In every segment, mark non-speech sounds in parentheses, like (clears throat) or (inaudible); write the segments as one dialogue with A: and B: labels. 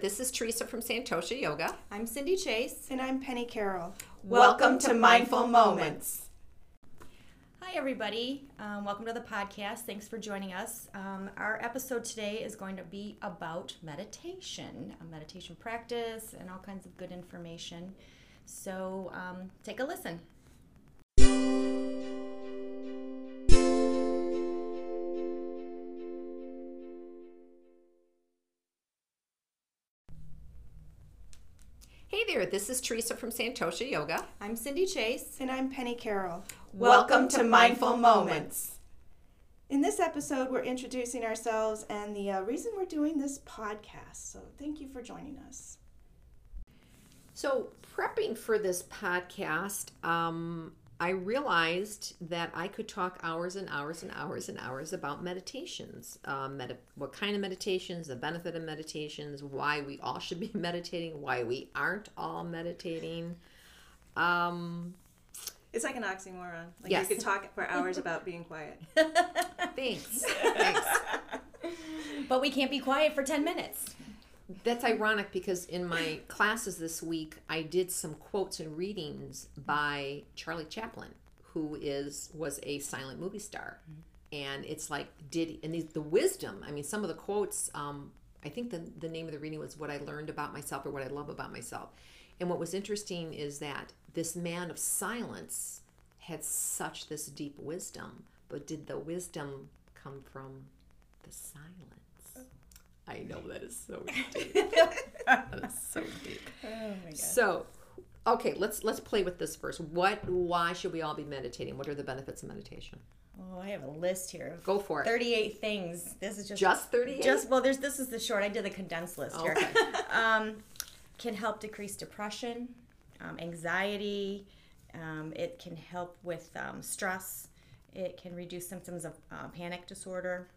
A: This is Teresa from Santosha Yoga.
B: I'm Cindy Chase.
C: And I'm Penny Carroll.
A: Welcome, to Mindful Moments.
B: Hi, everybody. Um, welcome to the podcast. Thanks for joining us. Um, our episode today is going to be about meditation, a meditation practice, and all kinds of good information. So um, take a listen.
A: Hey there, this is Teresa from Santosha Yoga.
B: I'm Cindy Chase.
C: And I'm Penny Carroll.
A: Welcome to Mindful Moments.
C: In this episode, we're introducing ourselves and the uh, reason we're doing this podcast. So thank you for joining us.
A: So, prepping for this podcast, um, I realized that I could talk hours and hours and hours and hours about meditations. Um, medi- what kind of meditations, the benefit of meditations, why we all should be (laughs) meditating, why we aren't all meditating. Um,
C: It's like an oxymoron. Like
A: Yes.
C: you could talk for hours about being quiet. (laughs)
A: thanks. thanks. (laughs)
B: But we can't be quiet for 10 minutes.
A: That's ironic because in my classes this week, I did some quotes and readings by Charlie Chaplin, who is was a silent movie star, and it's like did and these, the wisdom. I mean, some of the quotes. Um, I think the the name of the reading was "What I Learned About Myself" or "What I Love About Myself," and what was interesting is that this man of silence had such this deep wisdom, but did the wisdom come from the silence? I know that is so (laughs) deep. that is so deep.
B: Oh my god.
A: So, okay, let's let's play with this first. What? Why should we all be meditating? What are the benefits of meditation?
B: Oh, I have a list here.
A: Go for it.
B: 38 things. This is just
A: Just thirty-eight.
B: Just well, there's this is the short. I did the condensed list here.
A: Okay. (laughs)
B: um, can help decrease depression, um, anxiety. Um, it can help with um, stress. It can reduce symptoms of uh, panic disorder.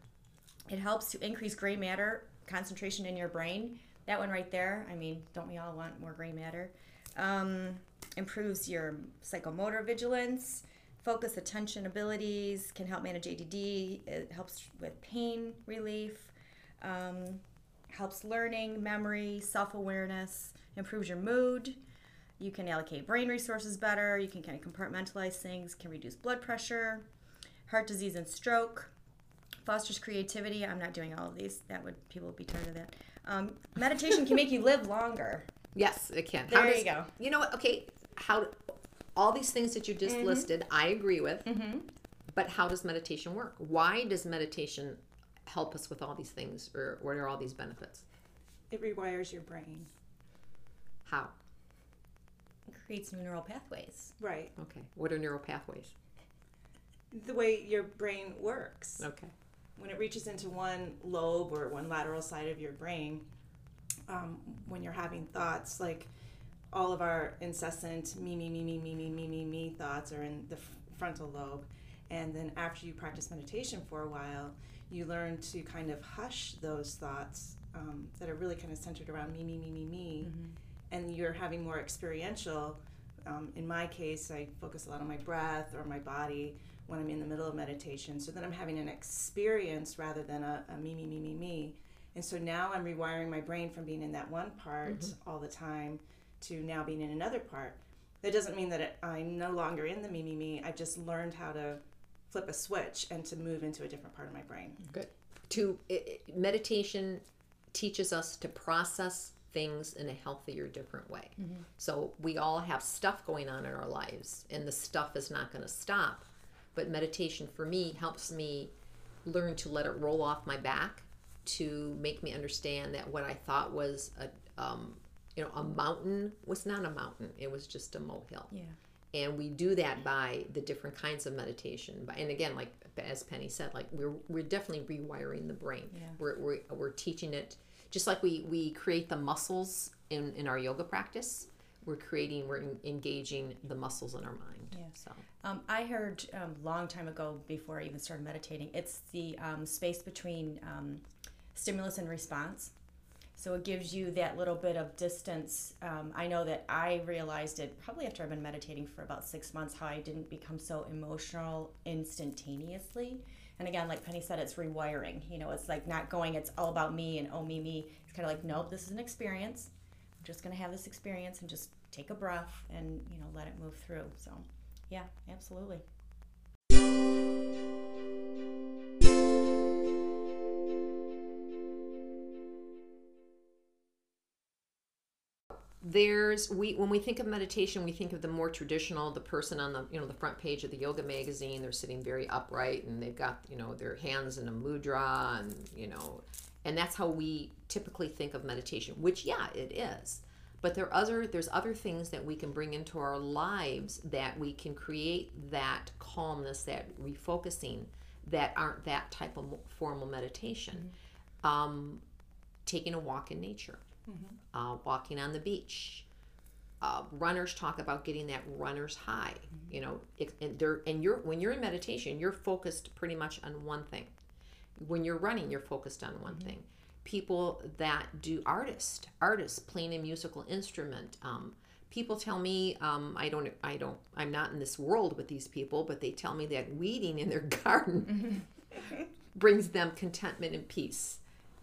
B: It helps to increase gray matter concentration in your brain. That one right there. I mean, don't we all want more gray matter? Um, improves your psychomotor vigilance, focus attention abilities, can help manage ADD. It helps with pain relief um, helps learning, memory, self awareness, improves your mood. You can allocate brain resources better. You can kind of compartmentalize things, can reduce blood pressure, heart disease and stroke, fosters creativity. I'm not doing all of these. That would people would be tired of that. Um, meditation can make you live longer. (laughs)
A: yes, it can.
B: There
A: does,
B: you go.
A: You know what? Okay, how? All these things that you just
B: Mm-hmm.
A: listed, I agree with. But how does meditation work? Why does meditation help us with all these things, or what are all these benefits?
C: It rewires your brain.
A: How?
B: It creates new neural pathways.
C: Right.
A: Okay. What are neural pathways?
C: The way your brain works.
A: Okay.
C: When it reaches into one lobe or one lateral side of your brain, um, when you're having thoughts, like all of our incessant me, me, me, me, me, me, me, me, me thoughts are in the frontal lobe. And then after you practice meditation for a while, you learn to kind of hush those thoughts um, that are really kind of centered around me, me, me, me, me. And you're having more experiential. Um, in my case, I focus a lot on my breath or my body when I'm in the middle of meditation. So then I'm having an experience rather than a, a me, me, me, me, me. And so now I'm rewiring my brain from being in that one part mm-hmm. all the time to now being in another part. That doesn't mean that it, I'm no longer in the me, me, me. I've just learned how to flip a switch and to move into a different part of my brain.
A: Good. To i i- meditation teaches us to process things in a healthier, different way. Mm-hmm. So we all have stuff going on in our lives, and the stuff is not going to stop. But meditation for me helps me learn to let it roll off my back, to make me understand that what I thought was a um, you know a mountain was not a mountain; it was just a molehill
B: Yeah.
A: and we do that by the different kinds of meditation and again like as penny said like we're we're definitely rewiring the brain
B: Yeah.
A: we're, we're, we're teaching it just like we we create the muscles in in our yoga practice we're creating we're en- engaging the muscles in our mind
B: Yeah.
A: so
B: Um, I heard a um, long time ago, before I even started meditating, it's the um, space between um, stimulus and response. So it gives you that little bit of distance. Um, I know that I realized it probably after I've been meditating for about six months how I didn't become so emotional instantaneously And again, like Penny said, it's rewiring. You know, it's like not going, it's all about me and oh, me, me. It's kind of like, nope, this is an experience. Just going to have this experience and just take a breath and, you know, let it move through. So, yeah, absolutely.
A: there's we when we think of meditation we think of the more traditional the person on the you know the front page of the yoga magazine they're sitting very upright and they've got you know their hands in a mudra and you know and that's how we typically think of meditation which yeah it is but there are other there's other things that we can bring into our lives that we can create that calmness that refocusing that aren't that type of formal meditation mm-hmm. um, taking a walk in nature mm-hmm. uh, walking on the beach. Uh, runners talk about getting that runner's high. Mm-hmm. You know, it, and, and you're when you're in meditation, you're focused pretty much on one thing. When you're running, you're focused on one mm-hmm. thing. People that do artist, artists playing a musical instrument. Um, people tell me um, I don't, I don't, I'm not in this world with these people, but they tell me that weeding in their (laughs) garden mm-hmm. brings them contentment and peace.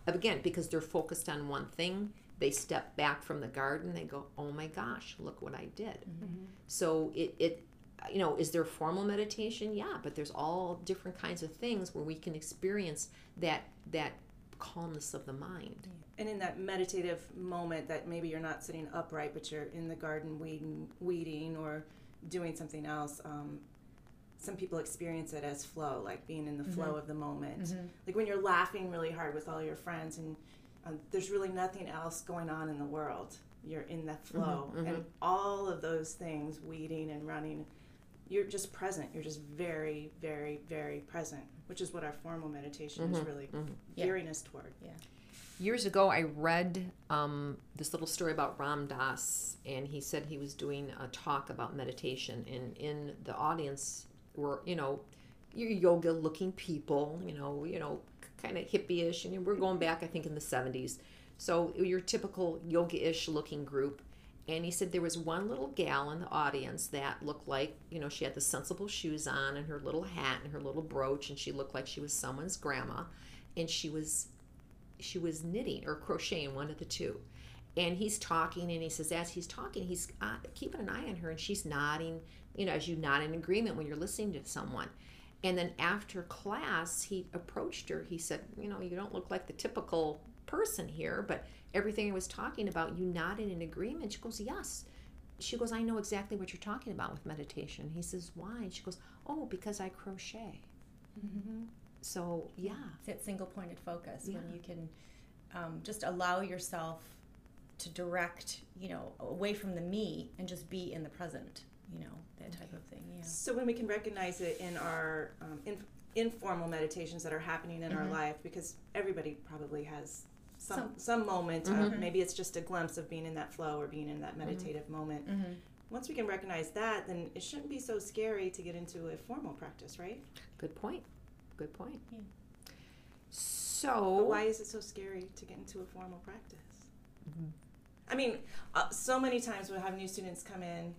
A: Again, because they're focused on one thing they step back from the garden they go oh my gosh look what i did mm-hmm. so it, it you know is there formal meditation yeah but there's all different kinds of things where we can experience that that calmness of the mind
C: and in that meditative moment that maybe you're not sitting upright but you're in the garden weeding weeding or doing something else um, some people experience it as flow like being in the mm-hmm. flow of the moment mm-hmm. like when you're laughing really hard with all your friends and um, there's really nothing else going on in the world. You're in that mm-hmm, flow, mm-hmm. and all of those things, weeding and running, you're just present. You're just very, very, very present, which is what our formal meditation mm-hmm, is really mm-hmm. gearing yeah. us toward.
B: Yeah.
A: Years ago, I read um, this little story about Ram Dass, and he said he was doing a talk about meditation, and in the audience were, you know, yoga-looking people, you know, you know, kind of hippie-ish, and we're going back, I think, in the 70s. So your typical yoga-ish looking group. And he said there was one little gal in the audience that looked like, you know, she had the sensible shoes on and her little hat and her little brooch, and she looked like she was someone's grandma. And she was she was knitting or crocheting, one of the two. And he's talking, and he says, as he's talking, he's uh, keeping an eye on her, and she's nodding, you know, as you nod in agreement when you're listening to someone. And then after class, he approached her. He said, You know, you don't look like the typical person here, but everything I was talking about, you nodded in agreement. She goes, Yes. She goes, I know exactly what you're talking about with meditation. He says, Why? And she goes, Oh, because I crochet. Mm-hmm. So, yeah.
B: It's that single pointed focus yeah. when you can um, just allow yourself to direct, you know, away from the me and just be in the present you know that type of thing yeah
C: so when we can recognize it in our um, in, informal meditations that are happening in mm-hmm. our life because everybody probably has some some, some moment mm-hmm. of maybe it's just a glimpse of being in that flow or being in that mm-hmm. meditative mm-hmm. moment once we can recognize that then it shouldn't be so scary to get into a formal practice right
A: good point good point yeah.
C: so but why is it so scary to get into a formal practice mm-hmm. I mean, uh, so many times we'll have new students come in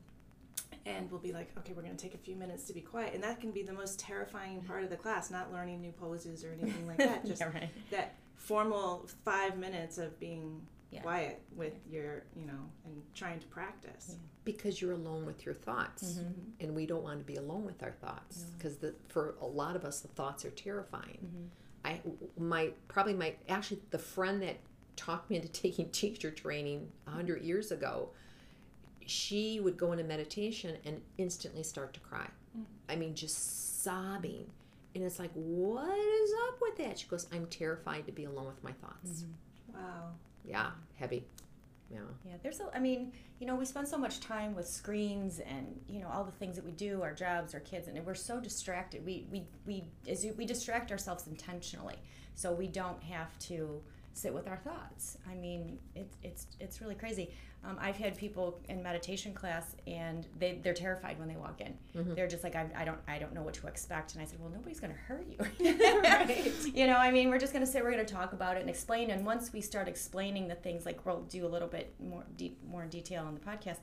C: and we'll be like, okay, we're going to take a few minutes to be quiet. And that can be the most terrifying part of the class, not learning new poses or anything like (laughs) that. Just yeah, right. that formal five minutes of being yeah. quiet with your, you know, and trying to practice. Yeah.
A: Because you're alone with your thoughts. Mm-hmm. And we don't want to be alone with our thoughts because for a lot of us, the thoughts are terrifying. Mm-hmm. I, my, probably my, actually, the friend that talked me into (laughs) taking teacher training 100 years ago she would go into meditation and instantly start to cry. Mm. I mean, just sobbing. And it's like, what is up with that? She goes, I'm terrified to be alone with my thoughts.
C: Mm-hmm. Wow.
A: Yeah, heavy. Yeah.
B: Yeah, there's a, I mean, you know, we spend so much time with screens and, you know, all the things that we do, our jobs, our kids, and we're so distracted. We, we, we, as we distract ourselves intentionally. So we don't have to sit with our thoughts. I mean, it's it's it's really crazy. Um, I've had people in meditation class, and they they're terrified when they walk in. Mm-hmm. They're just like, I, I don't I don't know what to expect. And I said, well, nobody's going to hurt you. (laughs) (laughs) right. You know, I mean, we're just going to sit. We're going to talk about it and explain. And once we start explaining the things, like we'll do a little bit more deep more in detail on the podcast.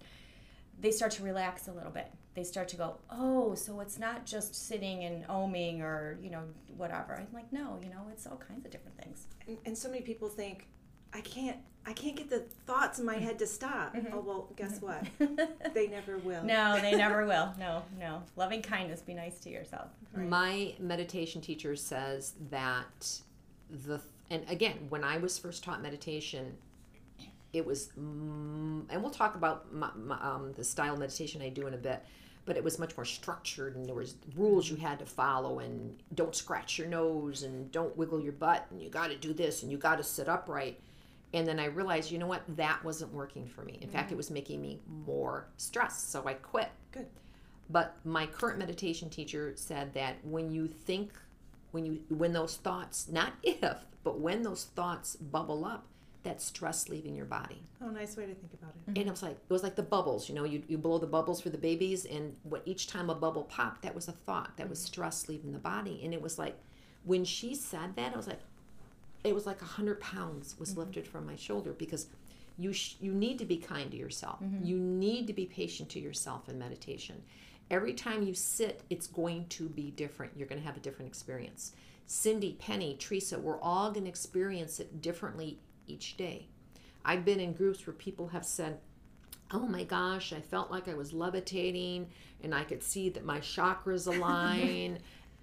B: they start to relax a little bit. They start to go, oh, so it's not just sitting and oming or you know whatever. I'm like, no, you know, it's all kinds of different things.
C: And, and so many people think, I can't, I can't get the thoughts in my head to stop. Oh well, guess what? (laughs) they never will.
B: No, they never (laughs) will. No, no. Loving kindness. Be nice to yourself.
A: My meditation teacher says that the and again, when I was first taught meditation, it was mm, and we'll talk about my, my, um, the style of meditation I do in a bit, but it was much more structured and there was rules you had to follow and don't scratch your nose and don't wiggle your butt and you got to do this and you got to sit upright. And then I realized, you know what, that wasn't working for me. In fact, it mm. was making me more stressed, so I quit.
C: Good.
A: But my current meditation teacher said that when you think, when you when those thoughts, not if, but when those thoughts bubble up, that stress leaving your body.
C: Oh, nice way to think about it.
A: And it was like it was like the bubbles, you know, you, you blow the bubbles for the babies, and what each time a bubble popped, that was a thought, that was mm. stress leaving the body, and it was like when she said that, I was like, it was like a hundred pounds was mm-hmm. lifted from my shoulder because you sh- you need to be kind to yourself. Mm-hmm. You need to be patient to yourself in meditation. Every time you sit, it's going to be different. You're going to have a different experience. Cindy, Penny, Teresa, we're all going to experience it differently each day. I've been in groups where people have said, Oh my gosh, I felt like I was levitating and I could see that my chakras (laughs) align.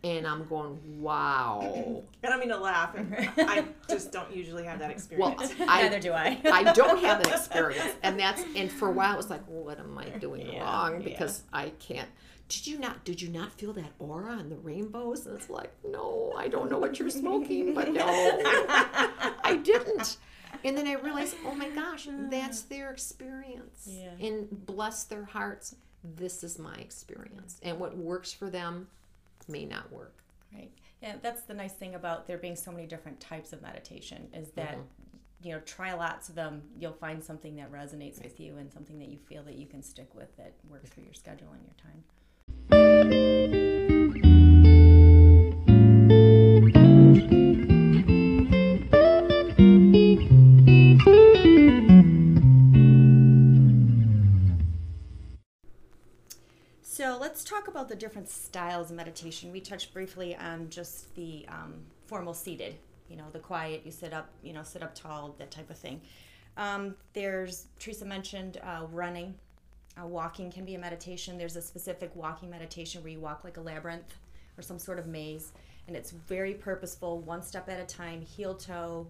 A: And I'm going, wow.
C: And I mean to laugh. (laughs) I just don't usually have that experience.
A: Well,
C: experience.
A: I, (laughs)
B: Neither do I.
A: I don't have that (laughs) experience, and that's and for a while it was like, what am I doing
B: Yeah,
A: wrong?
B: yeah.
A: Because I can't. Did you not? Did you not feel that aura and the rainbows? And it's like, no, I don't know what you're smoking, but no, I didn't. And then I realized, oh my gosh, that's mm. their experience.
B: Yeah.
A: And bless their hearts, this is my experience, and what works for them may not work.
B: Right. Yeah, that's the nice thing about there being so many different types of meditation is that mm-hmm. you know try lots of them. You'll find something that resonates with you and something that you feel that you can stick with that works for your schedule and your time. About the different styles of meditation. We touched briefly on just the um, formal seated, you know, the quiet, you sit up, you know, sit up tall, that type of thing. Um, there's, Teresa mentioned uh, running. Uh, walking can be a meditation. There's a specific walking meditation where you walk like a labyrinth or some sort of maze, and it's very purposeful, one step at a time, heel toe,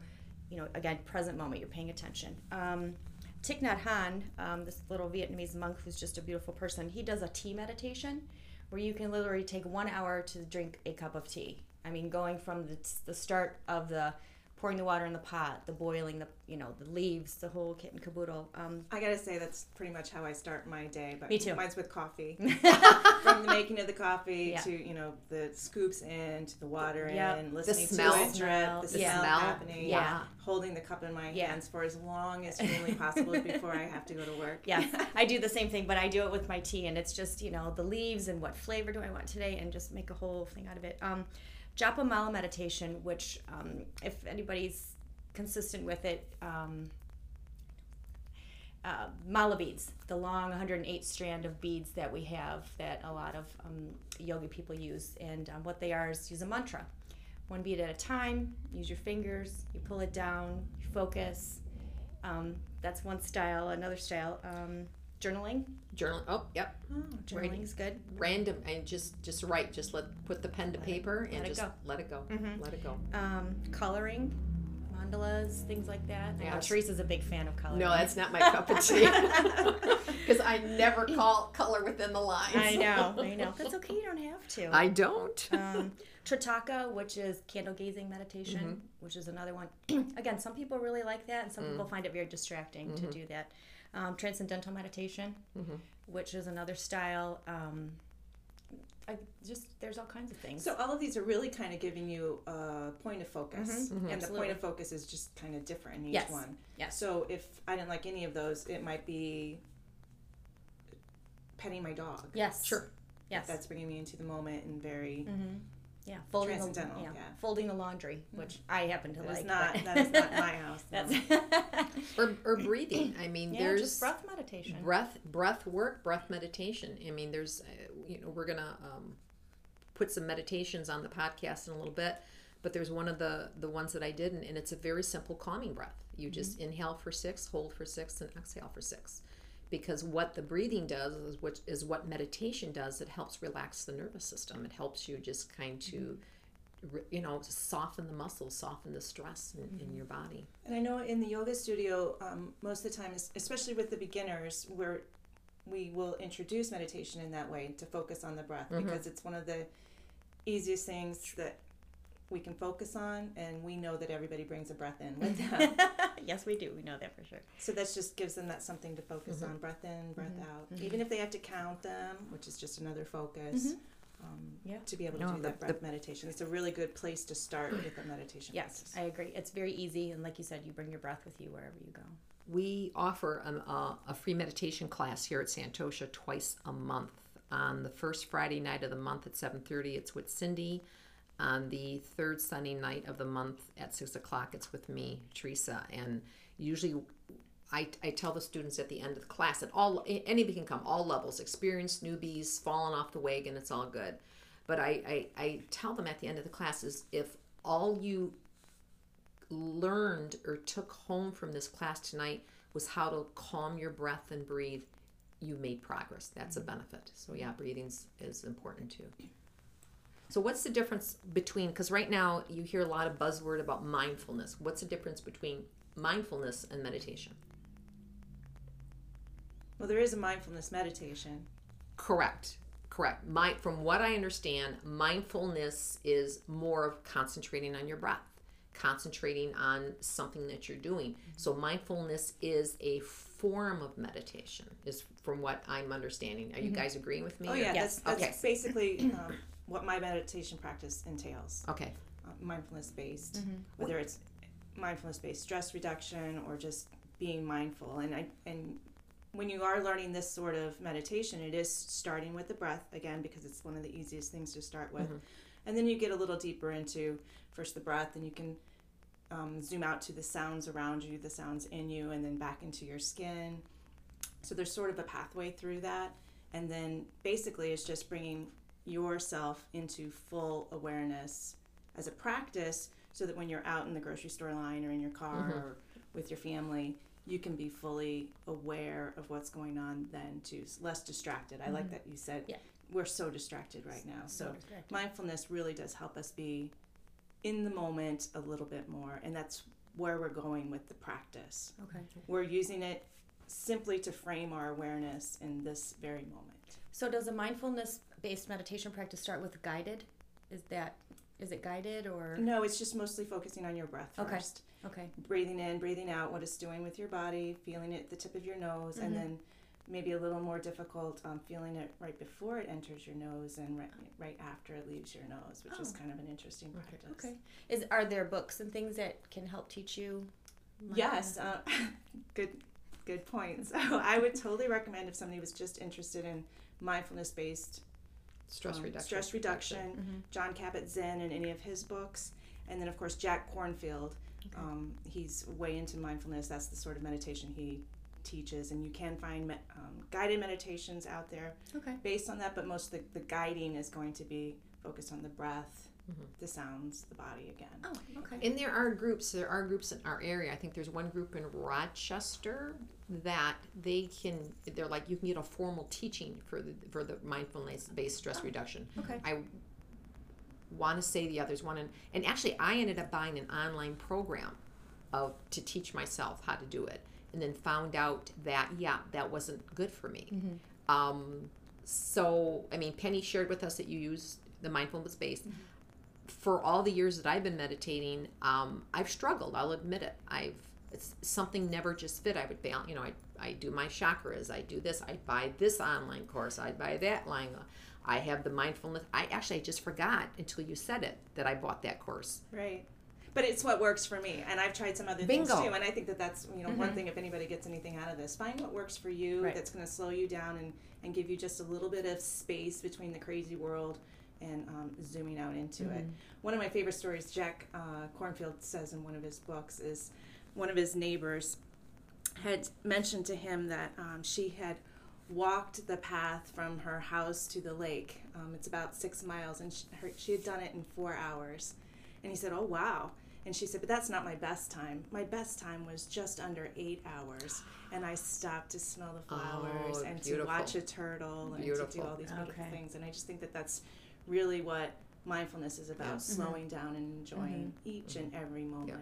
B: you know, again, present moment, you're paying attention. Um, Thich Nhat Hanh, um, this little Vietnamese monk who's just a beautiful person, he does a tea meditation where you can literally take one hour to drink a cup of tea. I mean, going from the, the start of the pouring the water in the pot, the boiling, the you know, the leaves, the whole kit and caboodle. Um,
C: I gotta say that's pretty much how I start my day. But
B: Me too.
C: Mine's with coffee. (laughs) From the making of the coffee
B: Yeah.
C: to you know the scoops in to the water
B: Yep.
C: in, listening
A: smell.
C: to it drip,
B: Smell.
C: the
B: Yeah.
C: smell
A: Smell.
C: happening,
A: Yeah.
C: holding the cup in my
B: Yeah.
C: hands for as long as humanly possible (laughs) before I have to go to work.
B: yeah, I do the same thing, but I do it with my tea, and it's just you know the leaves and what flavor do I want today, and just make a whole thing out of it. Um, Japa Mala meditation, which um, if anybody's consistent with it, um, uh, mala beads, the long 108 strand of beads that we have that a lot of um, yogi people use, and um, what they are is use a mantra, one bead at a time. Use your fingers, you pull it down, you focus. Um, that's one style. Another style, um, journaling.
A: Journal. Oh, yep.
C: Oh,
B: Journaling is good.
A: Random and just just write. Just let put the pen to paper and
B: let it
A: just
B: go.
A: let it go.
B: Mhm.
A: Let it go.
B: Um, coloring, mandalas, things like that. I know Teresa's a big fan of coloring.
A: No, that's not my cup of tea. (laughs) (laughs) Because I never call color within the lines.
B: I know, I know. (laughs) That's okay. You don't have to.
A: I don't.
B: um, Trataka, which is candle gazing meditation,
A: Mm-hmm.
B: which is another one. (clears throat) Again, some people really like that, and some
A: Mm.
B: people find it very distracting
A: Mm-hmm.
B: to do that. Um, transcendental meditation, which is another style. Um, I just there's all kinds of things.
C: So all of these are really kind of giving you a point of focus, and the
B: Mm-hmm. Absolutely.
C: point of focus is just kind of different in each
B: Yes.
C: one.
B: Yes.
C: So if I didn't like any of those, it might be petting my dog.
B: yes,
A: Sure.
B: yes,
C: That's bringing me into the moment and very
B: Mhm. Yeah, folding the, yeah,
C: yeah.
B: folding the laundry, which I happen to
C: That
B: like.
C: is not
B: but-
C: that is not my (laughs) house. no.
B: That's (laughs)
A: or, or breathing. I mean,
B: yeah,
A: there's
B: just breath meditation.
A: breath breath work breath meditation i mean there's uh, you know we're gonna um, put some meditations on the podcast in a little bit but there's one of the the ones that i did and, and it's a very simple calming breath you just inhale for six hold for six and exhale for six because what the breathing does is what is what meditation does. It helps relax the nervous system. It helps you just kind to mm-hmm. you know soften the muscles soften the stress in, in mm-hmm. your body.
C: And I know in the yoga studio, um, most of the time, especially with the beginners, where we will introduce meditation in that way to focus on the breath mm-hmm. because it's one of the easiest things that we can focus on, and we know that everybody brings a breath in with them. (laughs)
B: yes, we do. We know that for sure.
C: so that just gives them that something to focus on: breath in, breath out. Even if they have to count them, which is just another focus. Um,
B: Yeah.
C: to be able to
A: No,
C: do
A: the-
C: that breath meditation, it's a really good place to start with a meditation.
B: Yes,
C: practice.
B: I agree. It's very easy, and like you said, you bring your breath with you wherever you go.
A: We offer an, uh, a free meditation class here at Santosha twice a month. On the first Friday night of the month at seven thirty, it's with Cindy. On the third Sunday night of the month at six o'clock, it's with me, Teresa. And usually, I, I tell the students at the end of the class that all anybody can come, all levels, experienced newbies, falling off the wagon, it's all good. But I, I, I tell them at the end of the class is if all you learned or took home from this class tonight was how to calm your breath and breathe, you made progress. That's a mm-hmm. benefit. So yeah, breathing is important too. So what's the difference between because right now you hear a lot of buzzword about mindfulness. What's the difference between mindfulness and meditation?
C: Well, there is a mindfulness meditation.
A: Correct. Correct. My, from what I understand, mindfulness is more of concentrating on your breath, concentrating on something that you're doing. So mindfulness is a form of meditation, is from what I'm understanding. Are you guys agreeing with me?
C: Oh
A: or-
C: yeah,
B: Yes.
C: that's, that's
A: Okay.
C: basically um, what my meditation practice entails.
A: Okay.
C: Uh, mindfulness based, whether it's mindfulness based stress reduction or just being mindful. And I and when you are learning this sort of meditation, it is starting with the breath again because it's one of the easiest things to start with, and then you get a little deeper into first the breath, and you can um, zoom out to the sounds around you, the sounds in you, and then back into your skin. So there's sort of a pathway through that, and then basically it's just bringing yourself into full awareness as a practice, so that when you're out in the grocery store line or in your car mm-hmm. or with your family, you can be fully aware of what's going on. Then too, less distracted. I like mm-hmm. that you said.
B: Yeah.
C: We're so distracted right now. So mindfulness really does help us be in the moment a little bit more, and that's where we're going with the practice.
B: Okay.
C: We're using it simply to frame our awareness in this very moment.
B: So does a mindfulness based meditation practice start with guided? Is that is it guided or
C: No, it's just mostly focusing on your breath
B: Okay.
C: first.
B: okay?
C: Breathing in, breathing out, what it's doing with your body, feeling it at the tip of your nose, and then maybe a little more difficult, um, feeling it right before it enters your nose and right, right after it leaves your nose, which is
B: Oh.
C: kind of an interesting practice.
B: Okay. Is are there books and things that can help teach you?
C: Yes, uh, (laughs) good, good point. So I would totally recommend if somebody was just interested in mindfulness-based
A: Stress
C: um,
A: reduction.
C: stress reduction, Jon Kabat-Zinn and any of his books, and then of course Jack Kornfield. Um, he's way into mindfulness. That's the sort of meditation he teaches, and you can find me- um, guided meditations out there
B: Okay.
C: based on that. But most of the, the guiding is going to be focused on the breath, the sounds, the body again.
B: Oh, okay.
A: And there are groups. There are groups in our area. I think there's one group in Rochester that they can. They're like you can get a formal teaching for the for the mindfulness based stress reduction.
B: Okay.
A: I want to say the others one and and actually I ended up buying an online program of to teach myself how to do it, and then found out that yeah that wasn't good for me. Um, so I mean Penny shared with us that you use the mindfulness based for all the years that I've been meditating, um, I've struggled. I'll admit it. I've something never just fit. I would balance. You know, I I do my chakras. I do this. I buy this online course. I buy that line. I have the mindfulness. I actually I just forgot until you said it that I bought that course.
C: Right. But it's what works for me, and I've tried some other
A: Bingo.
C: things too. And I think that that's you know one thing. If anybody gets anything out of this, find what works for you.
B: Right.
C: That's going to slow you down and and give you just a little bit of space between the crazy world and um, zooming out into it. One of my favorite stories, Jack uh, Kornfield says in one of his books, is one of his neighbors had mentioned to him that um, she had walked the path from her house to the lake. Um, it's about six miles, and she, her, she had done it in four hours. And he said, "Oh wow." And she said, "But that's not my best time. My best time was just under eight hours, and I stopped to smell the flowers
A: Oh,
C: and to watch a turtle and to do all these beautiful
B: Okay.
C: things." And I just think that that's really what mindfulness is about:
A: Yeah.
C: slowing mm-hmm. down and enjoying mm-hmm. each and mm-hmm. every moment.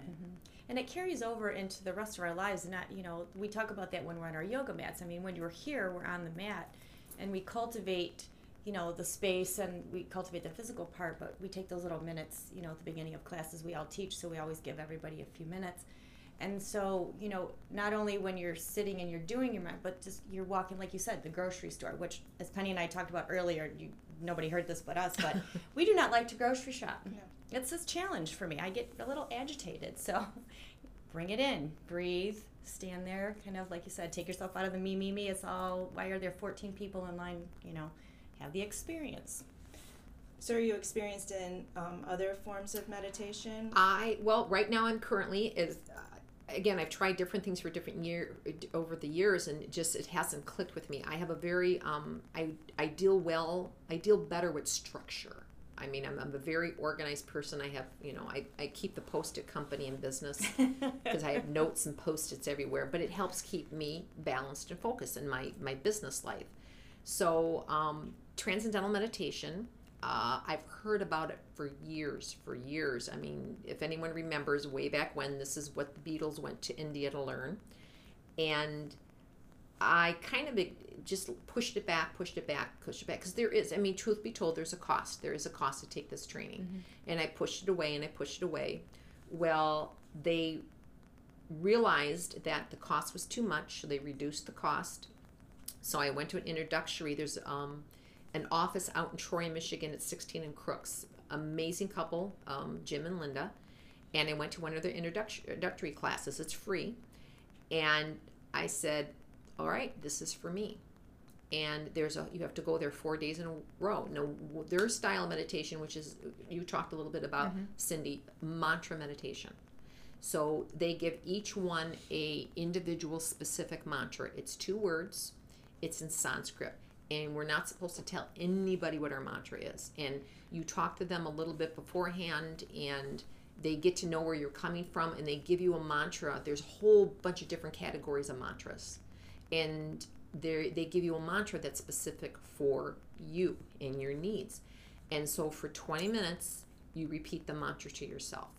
B: And it carries over into the rest of our lives. And not, you know, we talk about that when we're on our yoga mats. I mean, when you're here, we're on the mat, and we cultivate, you know, the space and we cultivate the physical part. But we take those little minutes, you know, at the beginning of classes. We all teach, so we always give everybody a few minutes. And so, you know, not only when you're sitting and you're doing your mat, but just you're walking, like you said, the grocery store, which, as Penny and I talked about earlier, you nobody heard this but us, but we do not like to grocery shop. It's this challenge for me. I get a little agitated, so bring it in, breathe, stand there, kind of like you said, take yourself out of the me, me, me. It's all why are there 14 people in line? You know, have the experience.
C: So, are you experienced in um, other forms of meditation?
A: I well, right now I'm currently is uh, again I've tried different things for different year over the years, and it just it hasn't clicked with me. I have a very um, I I deal well. I deal better with structure. I mean, I'm, I'm a very organized person. I have, you know, I, I keep the post-it company in business (laughs) because I have notes and post-its everywhere, but it helps keep me balanced and focused in my, my business life. So, um, transcendental meditation, uh, I've heard about it for years, for years. I mean, if anyone remembers way back when, this is what the Beatles went to India to learn. And I kind of just pushed it back, pushed it back, pushed it back. Because there is, I mean, truth be told, there's a cost. There is a cost to take this training. And I pushed it away and I pushed it away. Well, they realized that the cost was too much, so they reduced the cost. So I went to an introductory. There's um, an office out in Troy, Michigan at 16 and Crooks. Amazing couple, um, Jim and Linda. And I went to one of their introductory classes. It's free. And I said, all right, this is for me. And there's a you have to go there four days in a row. Now their style of meditation, which is you talked a little bit about Cindy, mantra meditation. So they give each one a individual specific mantra. It's two words. It's in Sanskrit. And we're not supposed to tell anybody what our mantra is. And you talk to them a little bit beforehand and they get to know where you're coming from and they give you a mantra. There's a whole bunch of different categories of mantras. And they give you a mantra that's specific for you and your needs. And so for 20 minutes, you repeat the mantra to yourself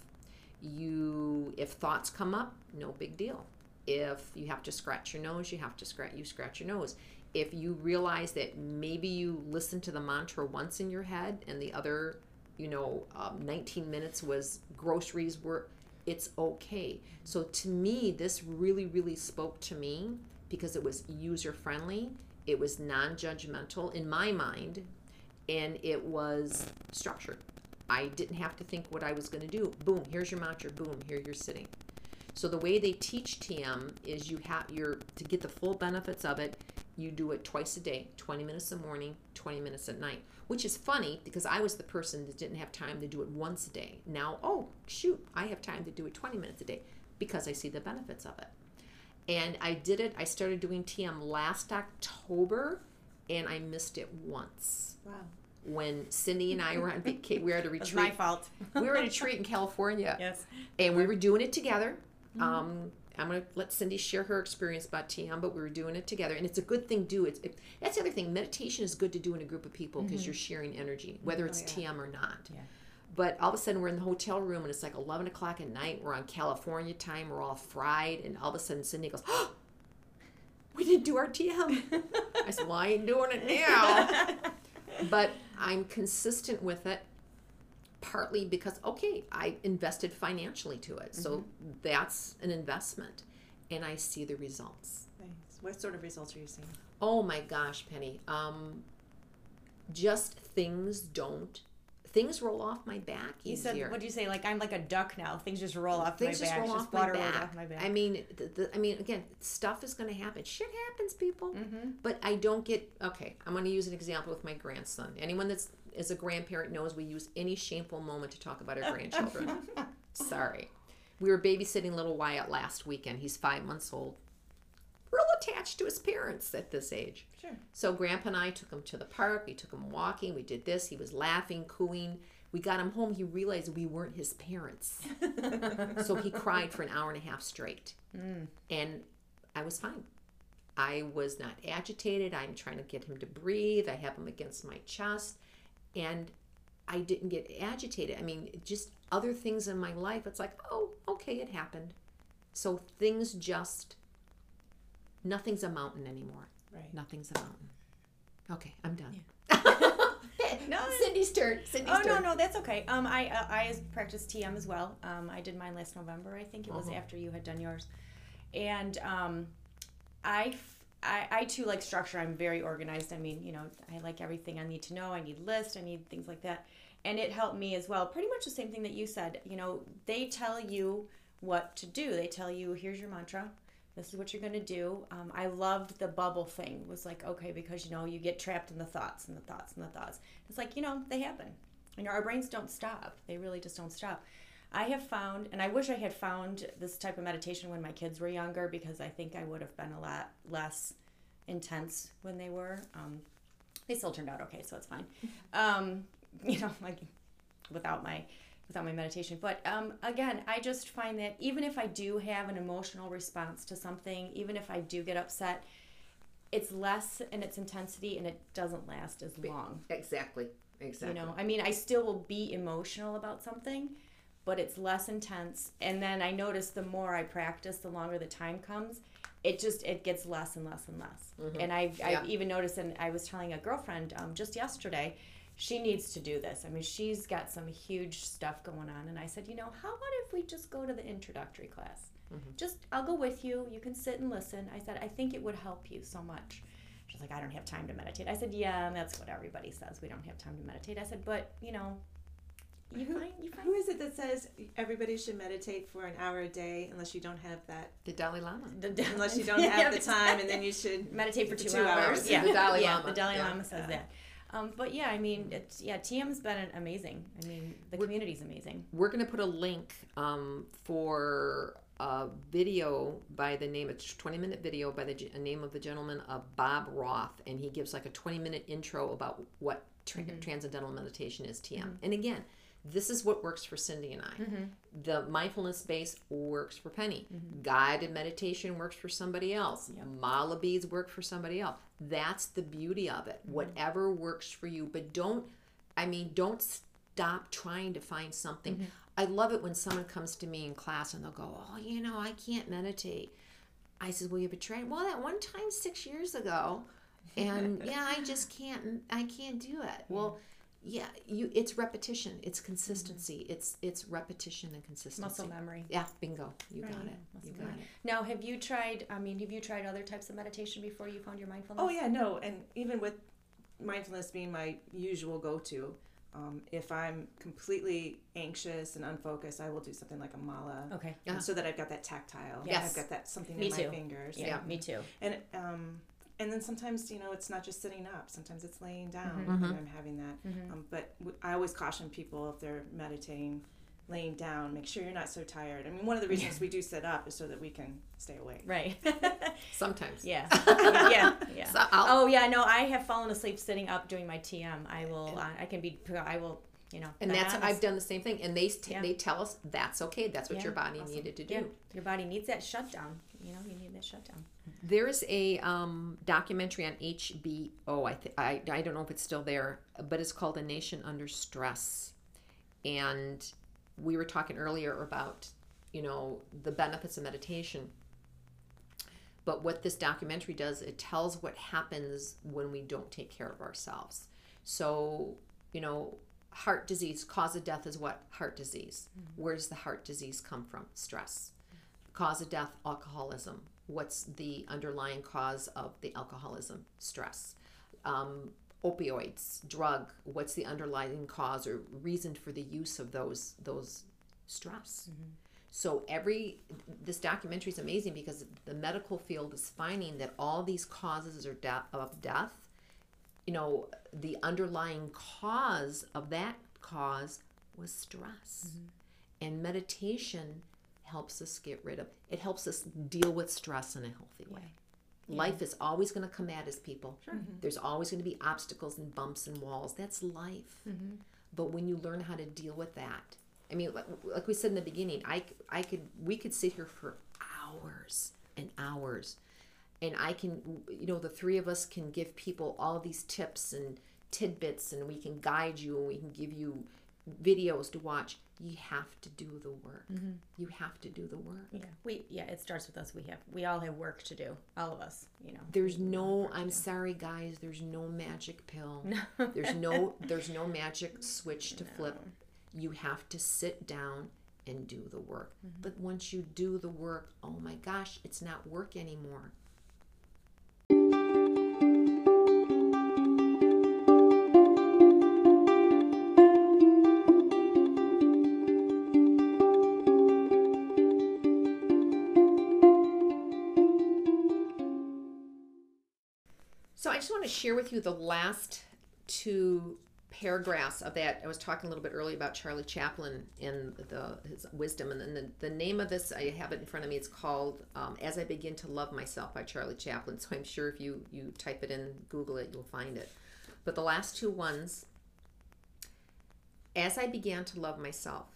A: you if thoughts come up no big deal if you have to scratch your nose you have to scratch you scratch your nose if you realize that maybe you listened to the mantra once in your head and the other you know um, 19 minutes was groceries were it's okay so to me this really really spoke to me because it was user friendly it was non-judgmental in my mind and it was structured I didn't have to think what I was going to do. Boom, here's your mantra. Boom, here you're sitting. So the way they teach TM is you have your to get the full benefits of it. You do it twice a day, 20 minutes in the morning, 20 minutes at night. Which is funny because I was the person that didn't have time to do it once a day. Now, oh shoot, I have time to do it 20 minutes a day because I see the benefits of it. And I did it. I started doing TM last October, and I missed it once
C: Wow.
A: when Cindy and I were on (laughs) vacation. We were at a
B: It's my
A: retreat.
B: fault.
A: we were at a (laughs) retreat in California,
B: yes.
A: and we were doing it together. Um, I'm gonna let Cindy share her experience about TM, but we were doing it together, and it's a good thing to do. It's it, that's the other thing. Meditation is good to do in a group of people because mm-hmm. you're sharing energy, whether oh, it's TM or not.
B: Yeah.
A: But all of a sudden, we're in the hotel room, and it's like 11 o'clock at night. We're on California time. We're all fried, and all of a sudden, Cindy goes, oh, "We didn't do our TM." (laughs) I said, "Well, I ain't doing it now." (laughs) but I'm consistent with it partly because okay, I invested financially to it. So that's an investment and I see the results.
C: Nice. What sort of results are you seeing?
A: Oh my gosh, Penny. Um just things don't things roll off my back
B: You
A: easier.
B: said, what do you say? Like I'm like a duck now. Things just roll off
A: things
B: my
A: just
B: back.
A: roll
B: just
A: off
B: water rolls off my back.
A: I mean, the, the, I mean, again, stuff is going to happen. Shit happens, people.
B: Mm-hmm.
A: But I don't get okay. I'm going to use an example with my grandson. Anyone that's as a grandparent knows we use any shameful moment to talk about our grandchildren. (laughs) Sorry. We were babysitting little Wyatt last weekend. He's five months old. Real attached to his parents at this age.
C: Sure.
A: So Grandpa and I took him to the park. We took him walking. We did this. He was laughing, cooing. We got him home. He realized we weren't his parents. (laughs) so he cried for an hour and a half straight. Mm. And I was fine. I was not agitated. I'm trying to get him to breathe. I have him against my chest. And I didn't get agitated. I mean, just other things in my life, it's like, oh, okay, it happened. So things just, nothing's a mountain anymore.
C: Right.
A: Nothing's a mountain. Okay, I'm done. (laughs) (laughs)
B: No,
A: Cindy's turn. Cindy's
B: Oh no,
A: turn.
B: no, that's okay. Um, I uh, I practiced TM as well. Um, I did mine last November. I think it was
A: Uh-huh.
B: after you had done yours, and um, I, I I too like structure. I'm very organized. I mean, you know, I like everything I need to know. I need lists. I need things like that, and it helped me as well. Pretty much the same thing that you said. You know, they tell you what to do. They tell you here's your mantra. This is what you're going to do. Um, I loved the bubble thing. It was like, okay, because, you know, you get trapped in the thoughts and the thoughts and the thoughts. It's like, you know, they happen. You know, our brains don't stop. They really just don't stop. I have found, and I wish I had found this type of meditation when my kids were younger because I think I would have been a lot less intense when they were. Um, they still turned out okay, so it's fine. (laughs) Um, you know, like without my without my meditation. But um, again, I just find that even if I do have an emotional response to something, even if I do get upset, it's less in its intensity and it doesn't last as long.
A: Exactly. Exactly.
B: You know, I mean, I still will be emotional about something, but it's less intense. And then I notice the more I practice, the longer the time comes, it just it gets less and less and less. And I've,
A: Yeah.
B: I've even noticed, and I was telling a girlfriend um, just yesterday, she needs to do this. I mean, she's got some huge stuff going on, and I said, you know, how about if we just go to the introductory class? Just I'll go with you. You can sit and listen. I said, I think it would help you so much. She's like, I don't have time to meditate. I said, Yeah, and that's what everybody says. We don't have time to meditate. I said, But you know, you
C: Who-
B: find you find
C: Who is it that says everybody should meditate for an hour a day unless you don't have that?
A: the Dalai Lama.
B: the,
C: Unless you don't have the (laughs) time, and then you should. (laughs)
B: meditate for
C: For
B: two,
C: two
B: hours.
C: hours.
B: Yeah,
A: The Dalai
B: yeah,
A: Lama.
B: The Dalai
A: Yeah.
B: Lama says that. Um, but yeah, I mean, it's yeah. TM's been amazing. I mean, the community's amazing.
A: We're going to put a link um, for a video by the name, it's a 20 minute video by the ge- name of the gentleman, uh, Bob Roth, and he gives like a 20 minute intro about what tra- transcendental meditation is, TM. And again, this is what works for Cindy and I. Mm-hmm. The mindfulness base works for Penny. Mm-hmm. Guided meditation works for somebody else. Mala beads work for somebody else. That's the beauty of it. Mm-hmm. Whatever works for you, but don't I mean, don't stop trying to find something. I love it when someone comes to me in class and they'll go, "Oh, you know, I can't meditate." I said, "Well, you've been trying." Well, that one time six years ago, and (laughs) yeah, I just can't. I can't do it. Well, yeah, you. It's repetition. It's consistency. It's it's repetition and consistency.
B: Muscle memory.
A: Yeah, bingo. You got it. You got
B: memory.
A: it.
B: Now, have you tried? I mean, have you tried other types of meditation before you found your mindfulness?
C: Oh yeah, no, and even with mindfulness being my usual go-to, um, if I'm completely anxious and unfocused, I will do something like a mala.
B: Okay.
A: Yeah.
C: So that I've got that tactile.
A: Yes.
C: I've got that something
B: Me
C: in
B: too.
C: my fingers.
B: Yeah,
A: Yeah.
B: me too.
C: And um, and then sometimes you know it's not just sitting up. Sometimes it's laying down.
A: Mhm.
C: And I'm having that. Um, but w- I always caution people if they're meditating, laying down, make sure you're not so tired. I mean, one of the reasons we do sit up is so that we can stay awake.
B: Right. (laughs)
A: Sometimes.
B: yeah. (laughs) yeah. Yeah.
A: So I'll,
B: Oh yeah, no, I have fallen asleep sitting up doing my TM. I will. Uh, I can be. I will. You know.
A: and that's
B: honest.
A: I've done the same thing. And they t-
B: Yeah.
A: they tell us that's okay. That's what
B: Yeah,
A: your body
B: awesome.
A: needed to do.
B: Yeah, your body needs that shutdown. You know, you need that shutdown.
A: There's a um, documentary on HBO. I, th- I I don't know if it's still there, but it's called A Nation Under Stress. And we were talking earlier about you know the benefits of meditation. But what this documentary does, it tells what happens when we don't take care of ourselves. So you know, heart disease cause of death is what heart disease. Where does the heart disease come from? Stress. Cause of death, alcoholism. What's the underlying cause of the alcoholism? Stress. Um, opioids, drug. What's the underlying cause or reason for the use of those those stress? So every this documentary is amazing because the medical field is finding that all these causes are de- of death you know, the underlying cause of that cause was stress. And meditation helps us get rid of it helps us deal with stress in a healthy way. Life is always going to come at us, people. Mm-hmm. There's always going to be obstacles and bumps and walls. That's life. Mm-hmm. But when you learn how to deal with that, I mean, like, like we said in the beginning, I, I could, we could sit here for hours and hours, and I can, you know, the three of us can give people all these tips and tidbits, and we can guide you, and we can give you videos to watch. You have to do the work. Mm-hmm. You have to do the work.
B: Yeah, we yeah, it starts with us. We have we all have work to do. All of us, you know.
A: There's no, I'm sorry, guys. There's no magic pill. (laughs) No. There's no, there's no magic switch to flip. You have to sit down and do the work. Mm-hmm. But once you do the work, oh my gosh, it's not work anymore. To share with you the last two paragraphs of that. I was talking a little bit earlier about Charlie Chaplin and the his wisdom, and then the, the name of this I have it in front of me. It's called um, "As I Begin to Love Myself" by Charlie Chaplin. So I'm sure if you you type it in, Google it, you'll find it. But the last two ones, as I began to love myself,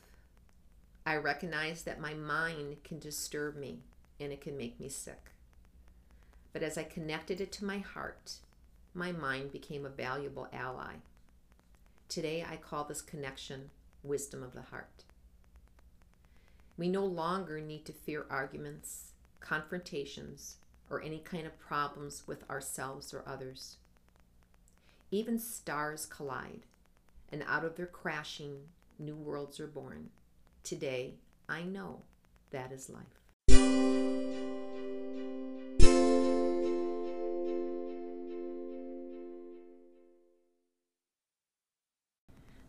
A: I recognized that my mind can disturb me and it can make me sick. But as I connected it to my heart, my mind became a valuable ally. Today, I call this connection wisdom of the heart. We no longer need to fear arguments, confrontations, or any kind of problems with ourselves or others. Even stars collide, and out of their crashing, new worlds are born. Today, I know that is life.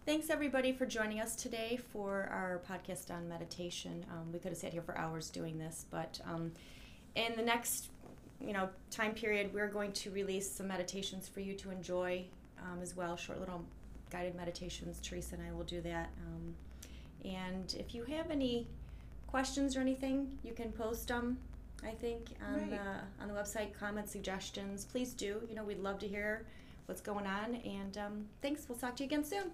B: Thanks everybody for joining us today for our podcast on meditation. Um, we could have sat here for hours doing this, but um, in the next, you know, time period, we're going to release some meditations for you to enjoy um, as well. Short little guided meditations. Teresa and I will do that. Um, and if you have any questions or anything, you can post them. I think on
C: Right.
B: the on the website, comments, suggestions. Please do. You know, we'd love to hear what's going on. And um, thanks. We'll talk to you again soon.